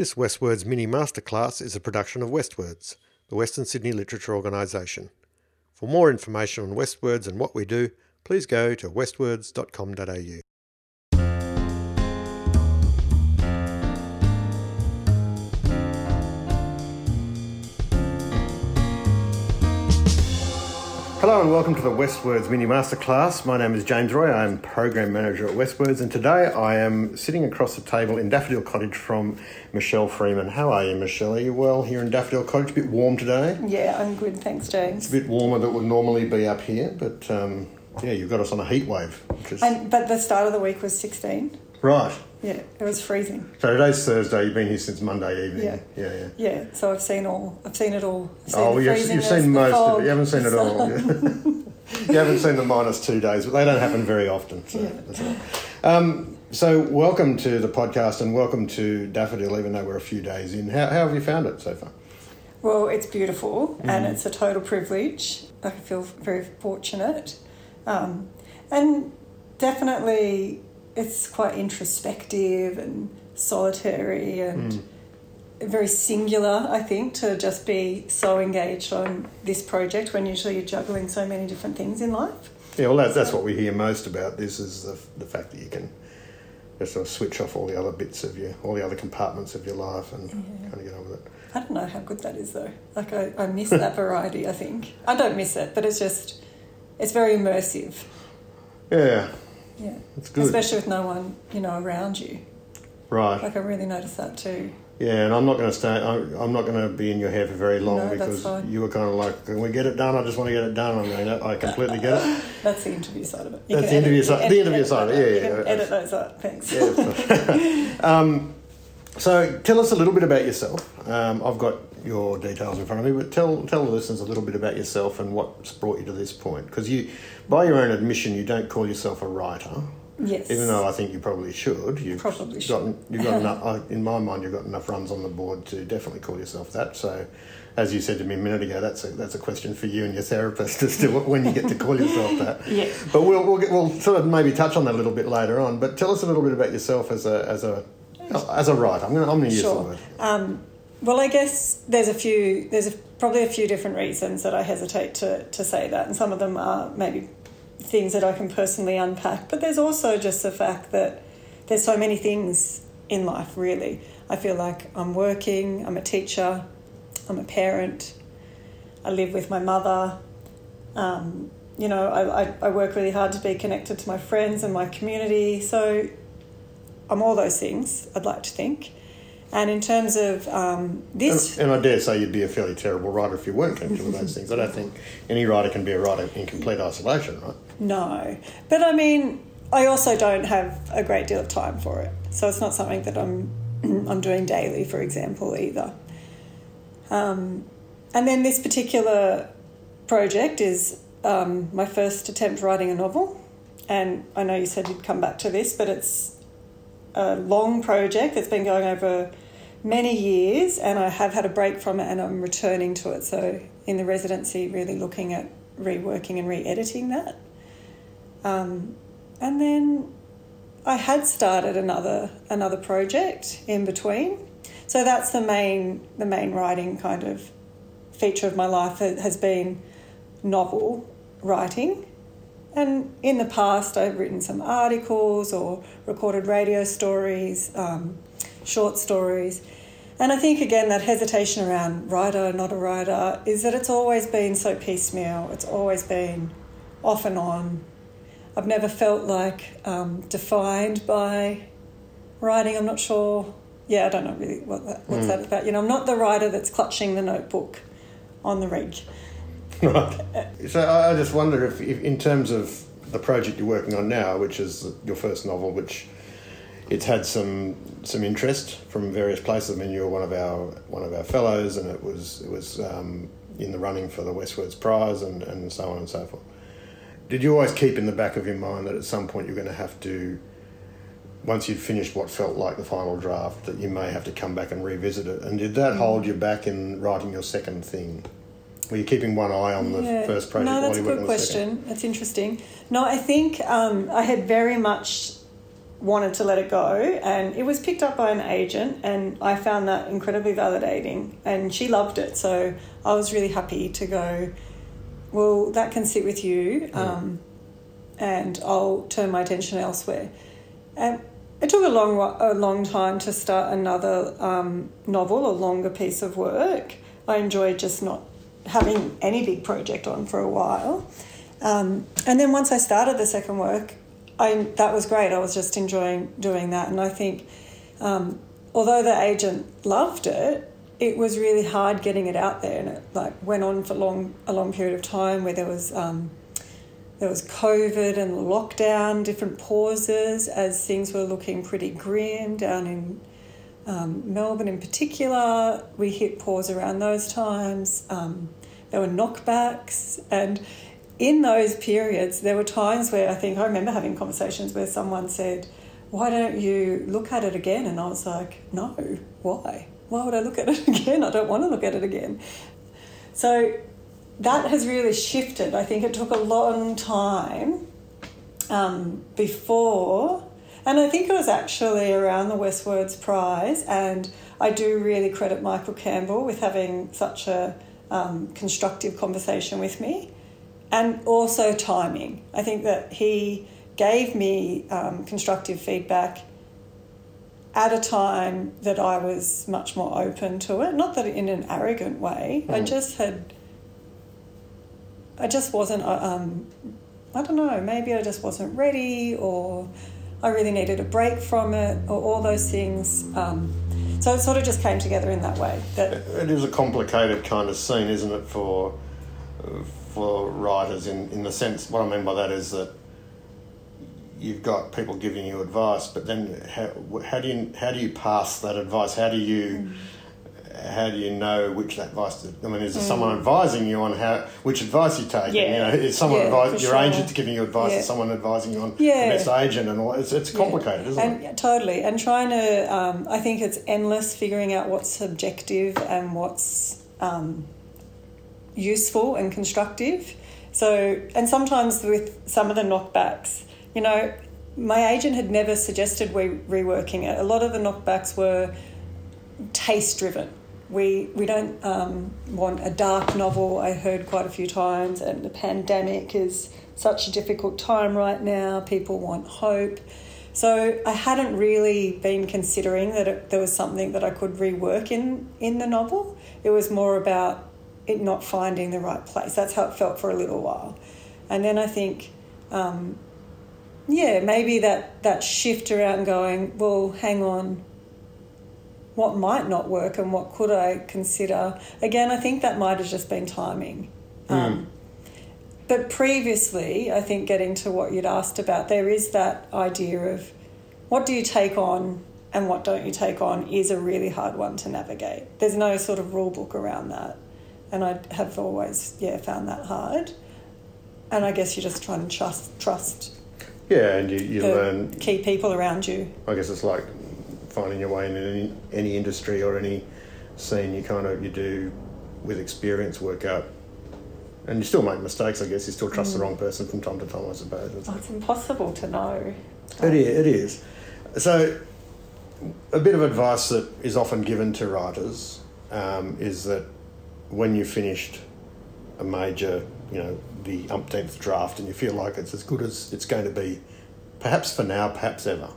This WestWords mini masterclass is a production of WestWords, the Western Sydney Literature Organisation. For more information on WestWords and what we do, please go to westwords.com.au. Hello and welcome to the WestWords Mini Masterclass. My name is James Roy. I'm Program Manager at WestWords, and today I am sitting across the table in Daffodil Cottage from Michelle Freeman. How are you, Michelle? Are you well here in Daffodil Cottage? A bit warm today? Yeah, I'm good, thanks, James. It's a bit warmer than would normally be up here, but um, yeah, you've got us on a heat wave. Is... And, but the start of the week was 16. Right. Yeah, it was freezing. So today's Thursday. You've been here since Monday evening. Yeah. Yeah, yeah. Yeah, so I've seen all. I've seen it all. Seen Oh, the you've, you've seen most of it. You haven't seen it all. you haven't seen the minus two days, but they don't happen very often. So Yeah. Um, so welcome to the podcast and welcome to Daffodil, even though we're a few days in. How, how have you found it so far? Well, it's beautiful and Mm-hmm. it's a total privilege. I feel very fortunate. Um, and definitely it's quite introspective and solitary and Mm. very singular, I think, to just be so engaged on this project when usually you're juggling so many different things in life. Yeah, well, that's, that's what we hear most about this is the, the fact that you can just sort of switch off all the other bits of your, all the other compartments of your life and kind of get on with it. I don't know how good that is though. Like I, I miss that variety, I think. I don't miss it, but it's just it's very immersive. Yeah, Yeah. it's good. Especially with no one, you know, around you. right. Like I really noticed that too. Yeah, and I'm not going to stay. I'm, I'm not going to be in your hair for very long No, because you were kind of like, "Can we get it done? I just want to get it done." I mean, I completely get it. That's the interview side of it. That's the interview you side- the interview edit side, that yeah, yeah, yeah. edit those out. Thanks. Yeah, um, so, tell us a little bit about yourself. Um, I've got your details in front of me, but tell tell the listeners a little bit about yourself and what's brought you to this point. Because you, by your own admission, you don't call yourself a writer. Yes. Even though I think you probably should, you've Probably got should. you've got enough. I- In my mind, you've got enough runs on the board to definitely call yourself that. So, as you said to me a minute ago, that's a that's a question for you and your therapist as to when you get to call yourself that. Yeah. But we'll we'll, get, we'll sort of maybe touch on that a little bit later on. But tell us a little bit about yourself as a as a as a writer. I'm going to I'm going to use the word. Um, well, I guess there's a few. There's a, probably a few different reasons that I hesitate to to say that, and some of them are maybe things that I can personally unpack. But there's also just the fact that there's so many things in life. Really, I feel like I'm working. I'm a teacher. I'm a parent. I live with my mother. Um, you know, I, I, I work really hard to be connected to my friends and my community. So I'm all those things, I'd like to think. And in terms of um, this, And, and I dare say you'd be a fairly terrible writer if you weren't connected with those things. I don't think any writer can be a writer in complete isolation, right? no. But I mean, I also don't have a great deal of time for it. So it's not something that I'm, I'm doing daily, for example, either. Um, and then this particular project is um, my first attempt writing a novel. And I know you said you'd come back to this, but it's a long project that's been going over many years, and I have had a break from it and I'm returning to it. So, in the residency, really looking at reworking and re editing that. Um, and then I had started another another project in between. So that's the main the main writing kind of feature of my life has been novel writing. And in the past, I've written some articles or recorded radio stories, um, short stories. And I think, again, that hesitation around writer, not a writer, is that it's always been so piecemeal. It's always been off and on. I've never felt like um, defined by writing. I'm not sure. Yeah, I don't know really what that, what's that about. You know, I'm not the writer that's clutching the notebook on the rig. Right. So I just wonder if, if, in terms of the project you're working on now, which is your first novel, which it's had some some interest from various places. I mean, you're one of our one of our fellows, and it was it was um, in the running for the WestWords Prize, and, and so on and so forth. Did you always keep in the back of your mind that at some point you're going to have to, once you'd finished what felt like the final draft, that you may have to come back and revisit it? And did that hold you back in writing your second thing? Were you keeping one eye on the Yeah. first project? No, that's a good question. That's interesting. No, I think um, I had very much wanted to let it go and it was picked up by an agent and I found that incredibly validating and she loved it so I was really happy to go well that can sit with you um, and I'll turn my attention elsewhere and it took a long a long time to start another um, novel a longer piece of work I enjoyed just not having any big project on for a while um, and then once I started the second work I that was great. I was just enjoying doing that, and I think um, although the agent loved it, it was really hard getting it out there, and it like went on for long a long period of time where there was. Um, there was COVID and lockdown, different pauses as things were looking pretty grim down in um, Melbourne in particular. We hit pause around those times. Um, there were knockbacks, and in those periods, there were times where I think I remember having conversations where someone said, Why don't you look at it again? And I was like, No, why? Why would I look at it again? I don't want to look at it again. So that has really shifted. I think it took a long time um, before, and I think it was actually around the WestWords Prize, and I do really credit Michael Campbell with having such a um, constructive conversation with me and also timing. I think that he gave me um, constructive feedback at a time that I was much more open to it. Not that in an arrogant way. Mm. I just had. I just wasn't. Uh, um, I don't know. Maybe I just wasn't ready, or I really needed a break from it, or all those things. Um, so it sort of just came together in that way. That it is a complicated kind of scene, isn't it? For for writers in, in the sense what I mean by that is that you've got people giving you advice, but then how, how do you how do you pass that advice? How do you mm. How do you know which advice? To, I mean, is there mm. someone advising you on how which advice you take? Yeah. You know, is someone yeah, advising your sure. agent giving you advice? Yeah. Is someone advising you on yeah. the best agent and all? It's it's complicated, yeah. isn't and, it? Totally, and trying to um, I think it's endless figuring out what's subjective and what's um, useful and constructive. So, and sometimes with some of the knockbacks, you know, my agent had never suggested we reworking it. A lot of the knockbacks were taste driven. We we don't um, want a dark novel. I heard quite a few times, and the pandemic is such a difficult time right now. People want hope. So I hadn't really been considering that it, there was something that I could rework in in the novel. It was more about it not finding the right place. That's how it felt for a little while. And then I think, um, yeah, maybe that, that shift around going, well, hang on, what might not work and what could I consider? Again, I think that might have just been timing. Mm. Um, but previously, I think getting to what you'd asked about, there is that idea of what do you take on and what don't you take on is a really hard one to navigate. There's no sort of rule book around that and I have always yeah found that hard. And I guess you just try and trust trust. Yeah, and you, you learn key people around you. I guess it's like finding your way in any, any industry or any scene. You kind of you do with experience work out and you still make mistakes. I guess you still trust mm. the wrong person from time to time. I suppose it's, oh, it's impossible to know. It is. It is. So, a bit of advice that is often given to writers um, is that when you've finished a major, you know, the umpteenth draft and you feel like it's as good as it's going to be, perhaps for now, perhaps ever,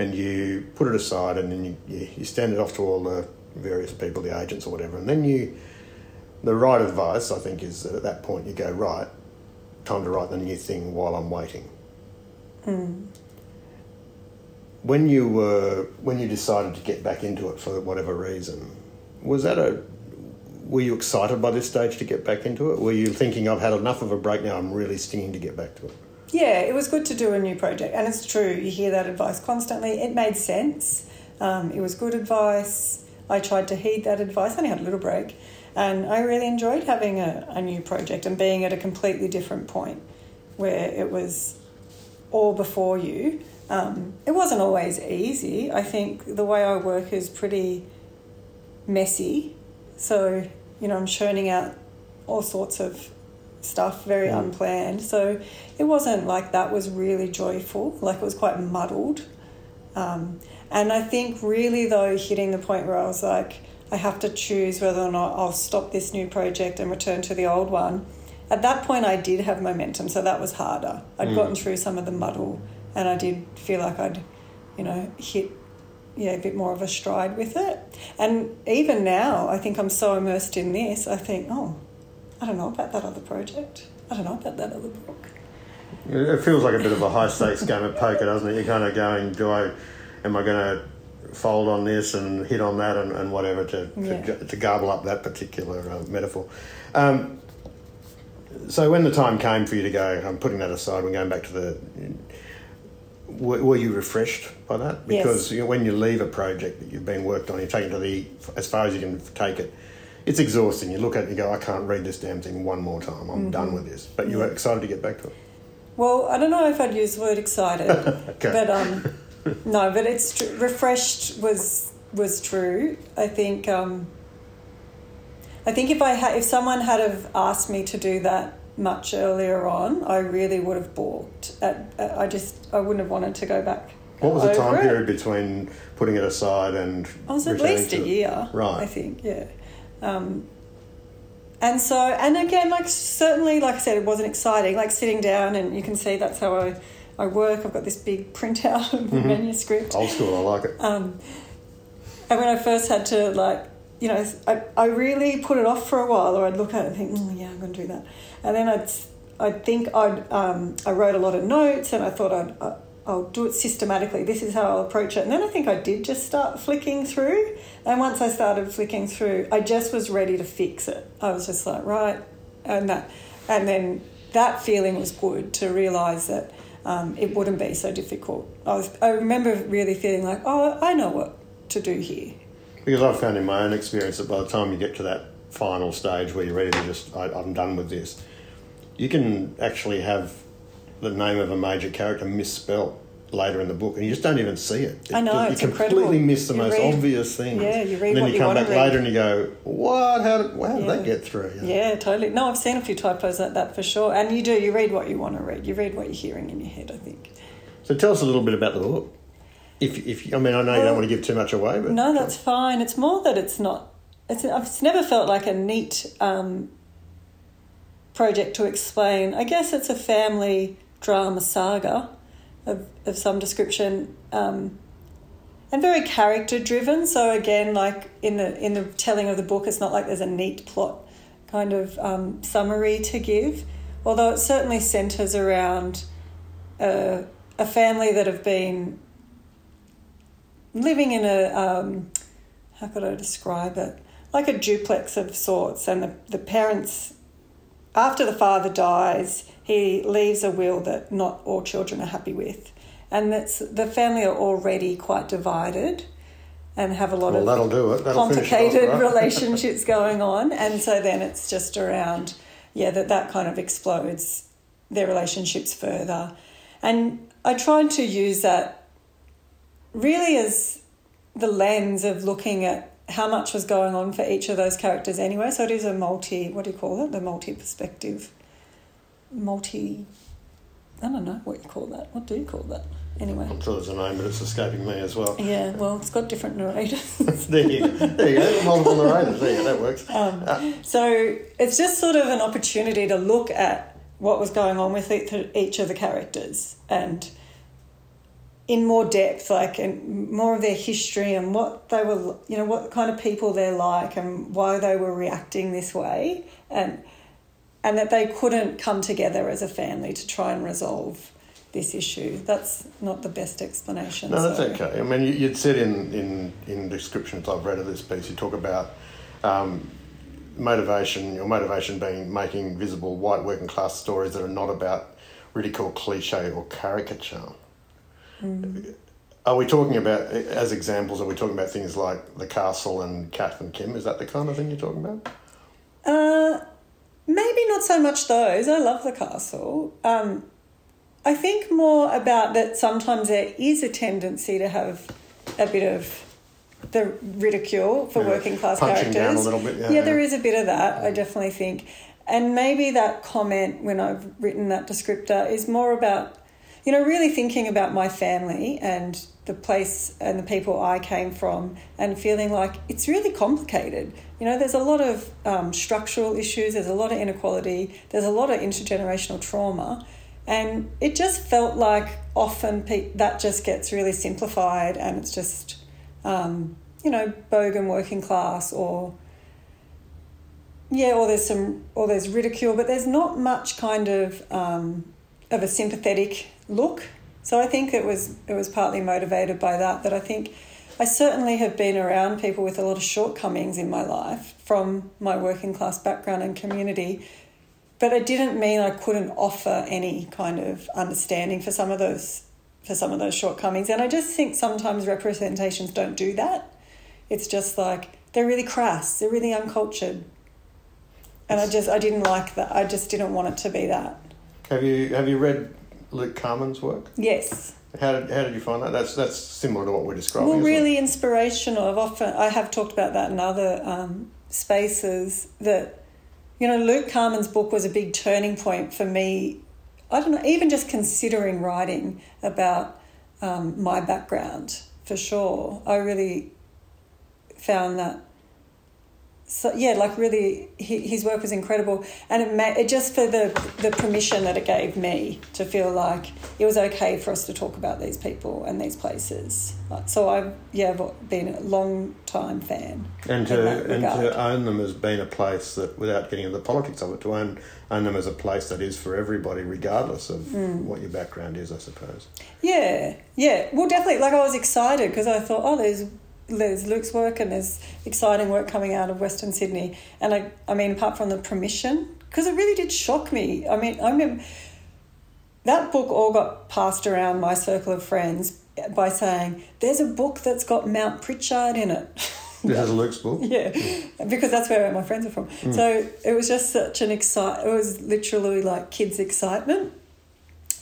and you put it aside and then you, you, you stand it off to all the various people, the agents or whatever, and then you, the right advice, I think, is that at that point you go, right, time to write the new thing while I'm waiting. Mm. When you were when you decided to get back into it for whatever reason, was that a were you excited by this stage to get back into it? Were you thinking, I've had enough of a break now, I'm really stinging to get back to it? Yeah, it was good to do a new project. And it's true, you hear that advice constantly. It made sense. Um, it was good advice. I tried to heed that advice. I only had a little break. And I really enjoyed having a, a new project and being at a completely different point where it was all before you. Um, it wasn't always easy. I think the way I work is pretty messy. So you know, I'm churning out all sorts of stuff, very Mm. unplanned. So it wasn't like that was really joyful. Like it was quite muddled. Um, and I think really though hitting the point where I was like, I have to choose whether or not I'll stop this new project and return to the old one. At that point, I did have momentum, so that was harder. I'd Mm. gotten through some of the muddle, and I did feel like I'd, you know, hit yeah, a bit more of a stride with it. And even now, I think I'm so immersed in this, I think, oh, I don't know about that other project. I don't know about that other book. It feels like a bit of a high stakes game of poker, doesn't it? You're kind of going, do I, am I going to fold on this and hit on that and, and whatever to, to, Yeah. ju- to garble up that particular uh, metaphor. Um, so when the time came for you to go, I'm putting that aside, we're going back to the. Were, were you refreshed by that? Yes. Because you know, when you leave a project that you've been worked on, you take it to the as far as you can take it. It's exhausting. You look at it and you go, I can't read this damn thing one more time. I'm done with this. But you were excited to get back to it. Well, I don't know if I'd use the word excited, Okay. but um, no, but it's tr- refreshed was was true. I think um, I think if I had if someone had have asked me to do that much earlier on, I really would have balked. At, at, I just I wouldn't have wanted to go back. What was the time it. period between putting it aside and I was at least a year, Right. I think, yeah. Um, and so, and again, like certainly, like I said, it wasn't exciting. Like sitting down, and you can see that's how I, I work. I've got this big printout of the Mm-hmm. manuscript. Old school, I like it. Um, and when I first had to, like, you know, I, I really put it off for a while, or I'd look at it and think, oh, yeah, I'm going to do that. And then I'd, I'd think I'd, um, I wrote a lot of notes and I thought I'd, I- I'll do it systematically. This is how I'll approach it. And then I think I did just start flicking through. And once I started flicking through, I just was ready to fix it. I was just like, right. And that, and then that feeling was good to realize that um, it wouldn't be so difficult. I was, I remember really feeling like, oh, I know what to do here. Because I've found in my own experience that by the time you get to that final stage where you're ready to just, I, I'm done with this, you can actually have the name of a major character misspelled later in the book and you just don't even see it. I know, you completely incredible. miss the You most read- obvious things. Yeah, you read and then you you come back read. later and you go, what? How did, how did that get through? You know? Yeah, totally. No, I've seen a few typos like that for sure. And you do, you read what you want to read. You read what you're hearing in your head, I think. So tell us a little bit about the book. If, if I mean, I know you don't want to give too much away, but No, that's fine. It's more that it's not. It's, it's never felt like a neat um, project to explain. I guess it's a family drama saga of, of some description, um, and very character driven. So again, like in the in the telling of the book, it's not like there's a neat plot kind of um, summary to give. Although it certainly centres around a, a family that have been living in a um, how could I describe it? Like a duplex of sorts, and the, the parents, after the father dies, he leaves a will that not all children are happy with, and that's the family are already quite divided, and have a lot well, of that'll do it. That'll finish off, complicated right? relationships going on, and so then it's just around, yeah, that that kind of explodes their relationships further, and I tried to use that really as the lens of looking at how much was going on for each of those characters anyway. So it is a multi, what do you call it? The multi perspective, multi. I don't know what you call that. What do you call that? Anyway. I'm sure there's a name, but it's escaping me as well. Yeah, well, it's got different narrators. there you go. There you go. Multiple narrators. There you go. That works. Um, so it's just sort of an opportunity to look at what was going on with each- each of the characters and in more depth, like and more of their history and what they were, you know, what kind of people they're like and why they were reacting this way, and and that they couldn't come together as a family to try and resolve this issue. That's not the best explanation. No, that's so- okay. I mean, you, you'd said in, in, in descriptions I've read of this piece, you talk about um, motivation, your motivation being making visible white working class stories that are not about ridicule, cliche, or caricature. Are we talking about, as examples, are we talking about things like The Castle and Kath and Kim? Is that the kind of thing you're talking about? Uh, maybe not so much those. I love the castle. Um, I think more about that sometimes there is a tendency to have a bit of the ridicule for Yeah, working class characters. down a little bit, yeah, yeah. there is a bit of that. I definitely think, And maybe that comment when I've written that descriptor is more about, you know, really thinking about my family and the place and the people I came from and feeling like it's really complicated. You know, there's a lot of um, structural issues, there's a lot of inequality, there's a lot of intergenerational trauma. And it just felt like often pe- that just gets really simplified and it's just, um, you know, bogan working class or yeah, or there's some, or there's ridicule, but there's not much kind of um, of a sympathetic look. So I think it was it was partly motivated by that. That I think I certainly have been around people with a lot of shortcomings in my life from my working class background and community, but it didn't mean I couldn't offer any kind of understanding for some of those for some of those shortcomings. And I just think sometimes representations don't do that. It's just like they're really crass, they're really uncultured and I just I didn't like that. I just didn't want it to be that. Have you have you read Luke Carman's work? Yes. How did, how did you find that? That's that's similar to what we're describing. Well, isn't it? really inspirational. I've often I have talked about that in other um, spaces. That you know, Luke Carman's book was a big turning point for me. I don't know, even just considering writing about um, my background for sure. I really found that so yeah, like really, he, his work was incredible, and it, ma- it just for the the permission that it gave me to feel like it was okay for us to talk about these people and these places. So I've yeah been a long time fan. and to and to own them as being a place that, without getting into the politics of it, to own own them as a place that is for everybody, regardless of Mm. what your background is, I suppose. Yeah, yeah. Well, definitely. Like I was excited because I thought, oh, there's there's Luke's work and there's exciting work coming out of Western Sydney. And I, I mean, apart from the permission, because it really did shock me. I mean, I remember that book all got passed around my circle of friends by saying, "There's a book that's got Mount Pritchard in it." This is Luke's book. yeah, because that's where my friends are from. Hmm. So it was just such an excite. It was literally like kids' excitement,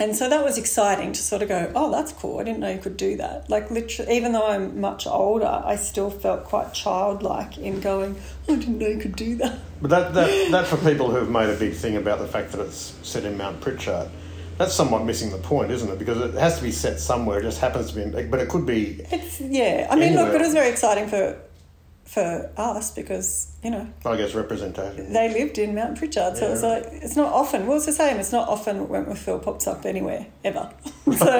and so that was exciting to sort of go, oh, that's cool. I didn't know you could do that. Like literally, even though I'm much older, I still felt quite childlike in going, oh, I didn't know you could do that. But that, that, that for people who've made a big thing about the fact that it's set in Mount Pritchard, that's somewhat missing the point, isn't it? Because it has to be set somewhere. It just happens to be, but it could be, It's yeah. I mean, look, Anywhere. it was very exciting for for us because you know I guess, representation. they lived in Mount Pritchard, so it's like it's not often. Well, it's the same. It's not often Wentworthville pops up anywhere ever. so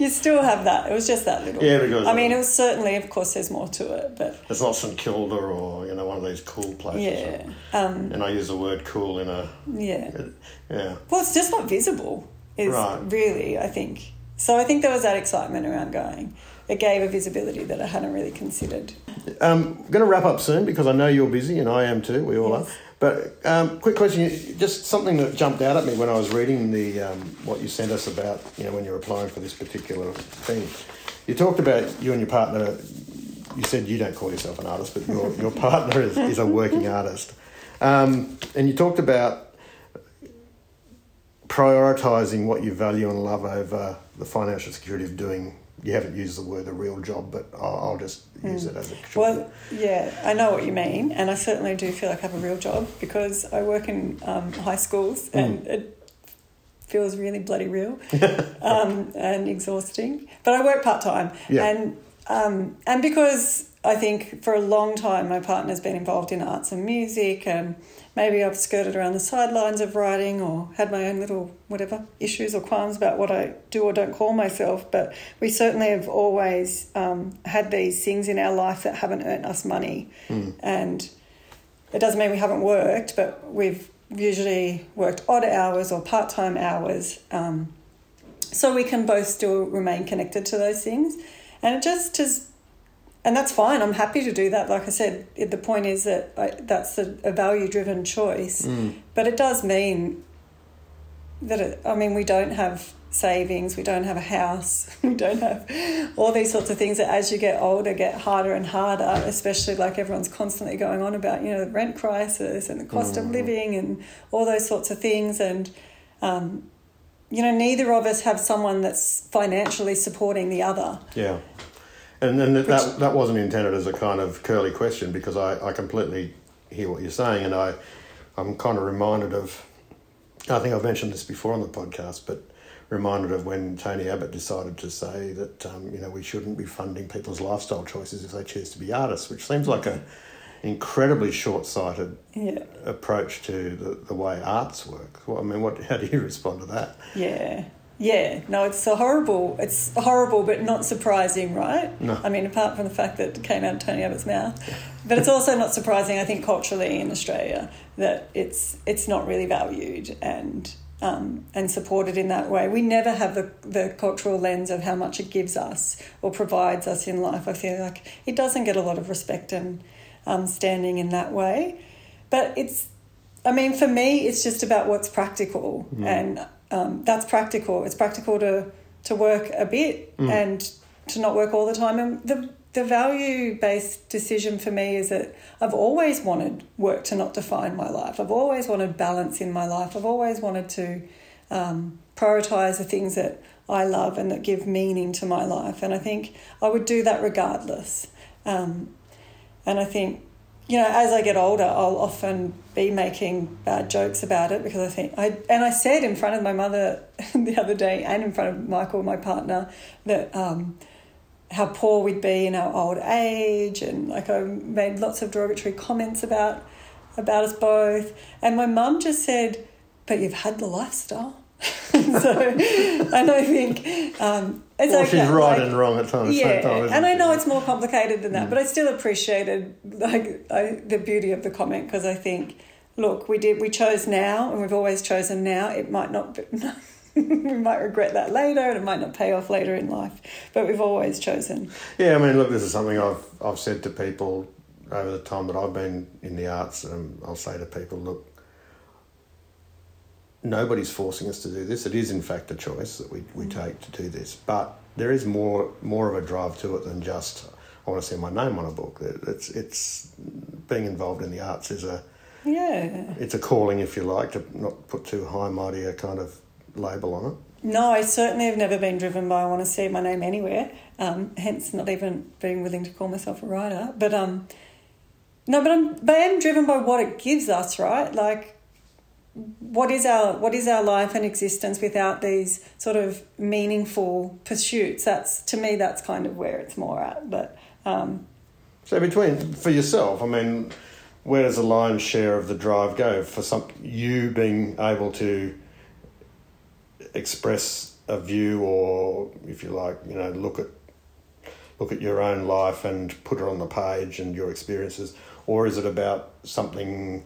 you still have that. It was just that little. Yeah, because- I mean, it was certainly, of course, there's more to it, but It's not St Kilda or you know one of these cool places. yeah, um, And I use the word cool in a yeah. yeah. Well, it's just not visible. Is Right. really, I think. So I think there was that excitement around going. It gave a visibility that I hadn't really considered. Um, I'm going to wrap up soon because I know you're busy and I am too. We all Yes. are. But um, quick question, just something that jumped out at me when I was reading the um, what you sent us about you know when you're applying for this particular thing. You talked about you and your partner. You said you don't call yourself an artist, but your your partner is, is a working artist, um, and you talked about prioritizing what you value and love over the financial security of doing. You haven't used the word a real job, but I'll, I'll just use it as a short- Well, yeah, I know what you mean, and I certainly do feel like I have a real job because I work in um, high schools and it feels really bloody real um, and exhausting. But I work part time, Yeah. and um, and because I think for a long time my partner's been involved in arts and music, and maybe I've skirted around the sidelines of writing or had my own little whatever issues or qualms about what I do or don't call myself. But we certainly have always um, had these things in our life that haven't earned us money, and it doesn't mean we haven't worked, but we've usually worked odd hours or part time hours. Um, so we can both still remain connected to those things. And it just is, and that's fine. I'm happy to do that. Like I said, the point is that I, that's a, a value driven choice. But it does mean that, it, I mean, we don't have savings, we don't have a house, we don't have all these sorts of things that as you get older get harder and harder, especially like everyone's constantly going on about, you know, the rent crisis and the cost of living and all those sorts of things. And, um, you know, neither of us have someone that's financially supporting the other. Yeah. And then that, that wasn't intended as a kind of curly question because I, I completely hear what you're saying and I, I'm kind of reminded of. I think I've mentioned this before on the podcast, but reminded of when Tony Abbott decided to say that um, you know we shouldn't be funding people's lifestyle choices if they choose to be artists, which seems like a incredibly short-sighted Yeah. approach to the, the way arts work. Well, I mean, what? How do you respond to that? Yeah. Yeah, no, it's horrible. It's horrible, but not surprising, right? No. I mean, apart from the fact that it came out of Tony Abbott's mouth, but it's also not surprising. I think culturally in Australia that it's it's not really valued and um, and supported in that way. We never have the the cultural lens of how much it gives us or provides us in life. I feel like it doesn't get a lot of respect and um, standing in that way, but it's I mean, for me, it's just about what's practical, and um, that's practical. It's practical to to work a bit and to not work all the time. And the the value based decision for me is that I've always wanted work to not define my life. I've always wanted balance in my life. I've always wanted to um, prioritize the things that I love and that give meaning to my life. And I think I would do that regardless. Um, and I think, you know, as I get older, I'll often be making bad jokes about it because I think I and I said in front of my mother the other day and in front of Michael, my partner, that um, how poor we'd be in our old age, and like I made lots of derogatory comments about about us both. And my mum just said, "But you've had the lifestyle." so, and I think um, it's Well, okay. she's right like- and wrong at times. yeah, time, and I know it's more complicated than that, but I still appreciated like I, the beauty of the comment because I think, look, we did we chose now, and we've always chosen now. It might not, be, we might regret that later, and it might not pay off later in life, but we've always chosen. Yeah, I mean, look, this is something I've I've said to people over the time that I've been in the arts, and I'll say to people, look, nobody's forcing us to do this. It is, in fact, a choice that we, we take to do this, but there is more more of a drive to it than just I want to see my name on a book. It's it's being involved in the arts is a Yeah. it's a calling, if you like, to not put too high mighty a kind of label on it. No, I certainly have never been driven by I want to see my name anywhere. Um, hence, not even being willing to call myself a writer. But um, no, but I'm but I am driven by what it gives us, right? Like, what is our what is our life and existence without these sort of meaningful pursuits? That's to me, that's kind of where it's more at. But um, So between for yourself, I mean, where does the lion's share of the drive go for some you being able to express a view or, if you like, you know, look at look at your own life and put it on the page and your experiences, or is it about something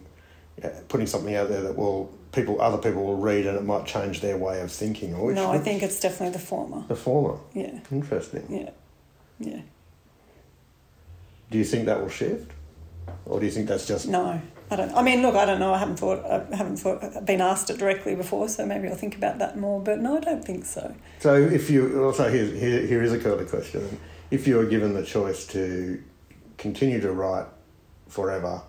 Uh, putting something out there that will people other people will read and it might change their way of thinking? Or no, I think it's definitely the former. the former. Yeah, Interesting. yeah, yeah. Do you think that will shift, or do you think that's just No, I don't. I mean, look, I don't know. I haven't thought. I haven't thought. Been asked it directly before, so maybe I'll think about that more. But no, I don't think so. So if you also here, here here is a curly question. If you were given the choice to continue to write forever,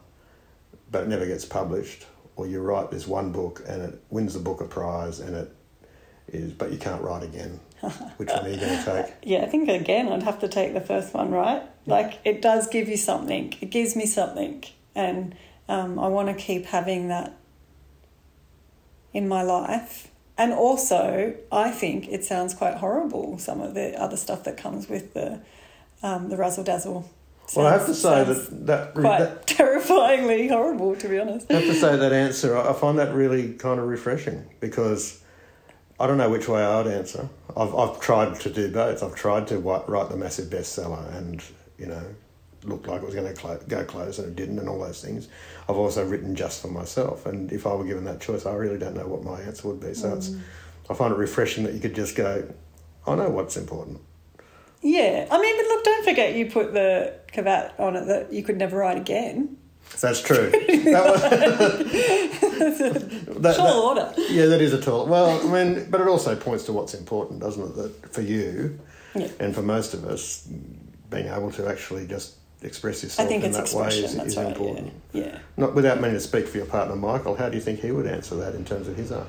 but it never gets published, or you write this one book and it wins the Booker Prize and it is, but you can't write again, which one are you going to take? Yeah, I think again, I'd have to take the first one, right? Like it does give you something. It gives me something, and um, I want to keep having that in my life. And also, I think it sounds quite horrible. Some of the other stuff that comes with the um, the razzle dazzle. Well, I have to say that that, quite that terrifyingly horrible, to be honest. I have to say that answer. I find that really kind of refreshing because I don't know which way I'd answer. I've I've tried to do both. I've tried to write the massive bestseller, and you know, looked like it was going to clo- go close, and it didn't, and all those things. I've also written just for myself, and if I were given that choice, I really don't know what my answer would be. So it's mm. I find it refreshing that you could just go, I know what's important. Yeah, I mean, but look, don't forget you put the caveat on it that you could never ride again. That's true. That was- that- Tall order. Yeah, that is a tall. Well, I mean, but it also points to what's important, doesn't it? That for you Yeah. and for most of us, being able to actually just express I yourself think in it's that way is, That's is right. important. Yeah. yeah. Not without meaning to speak for your partner, Michael. How do you think he would answer that in terms of his own?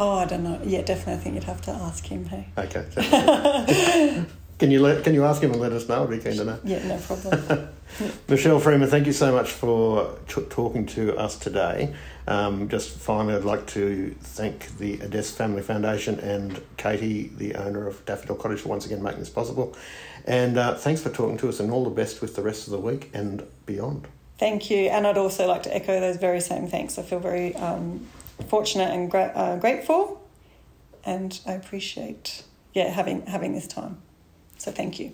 Oh, I don't know. Yeah, definitely. I think you'd have to ask him. Hey. Okay. Can you let, can you ask him and let us know? I'd be keen to know. Yeah, no problem. Michelle Freeman, thank you so much for t- talking to us today. Um, just finally, I'd like to thank the Ades Family Foundation and Katie, the owner of Daffodil Cottage, for once again making this possible. And uh, thanks for talking to us, and all the best with the rest of the week and beyond. Thank you. And I'd also like to echo those very same thanks. I feel very um, fortunate and gra- uh, grateful, and I appreciate yeah having having this time. So thank you.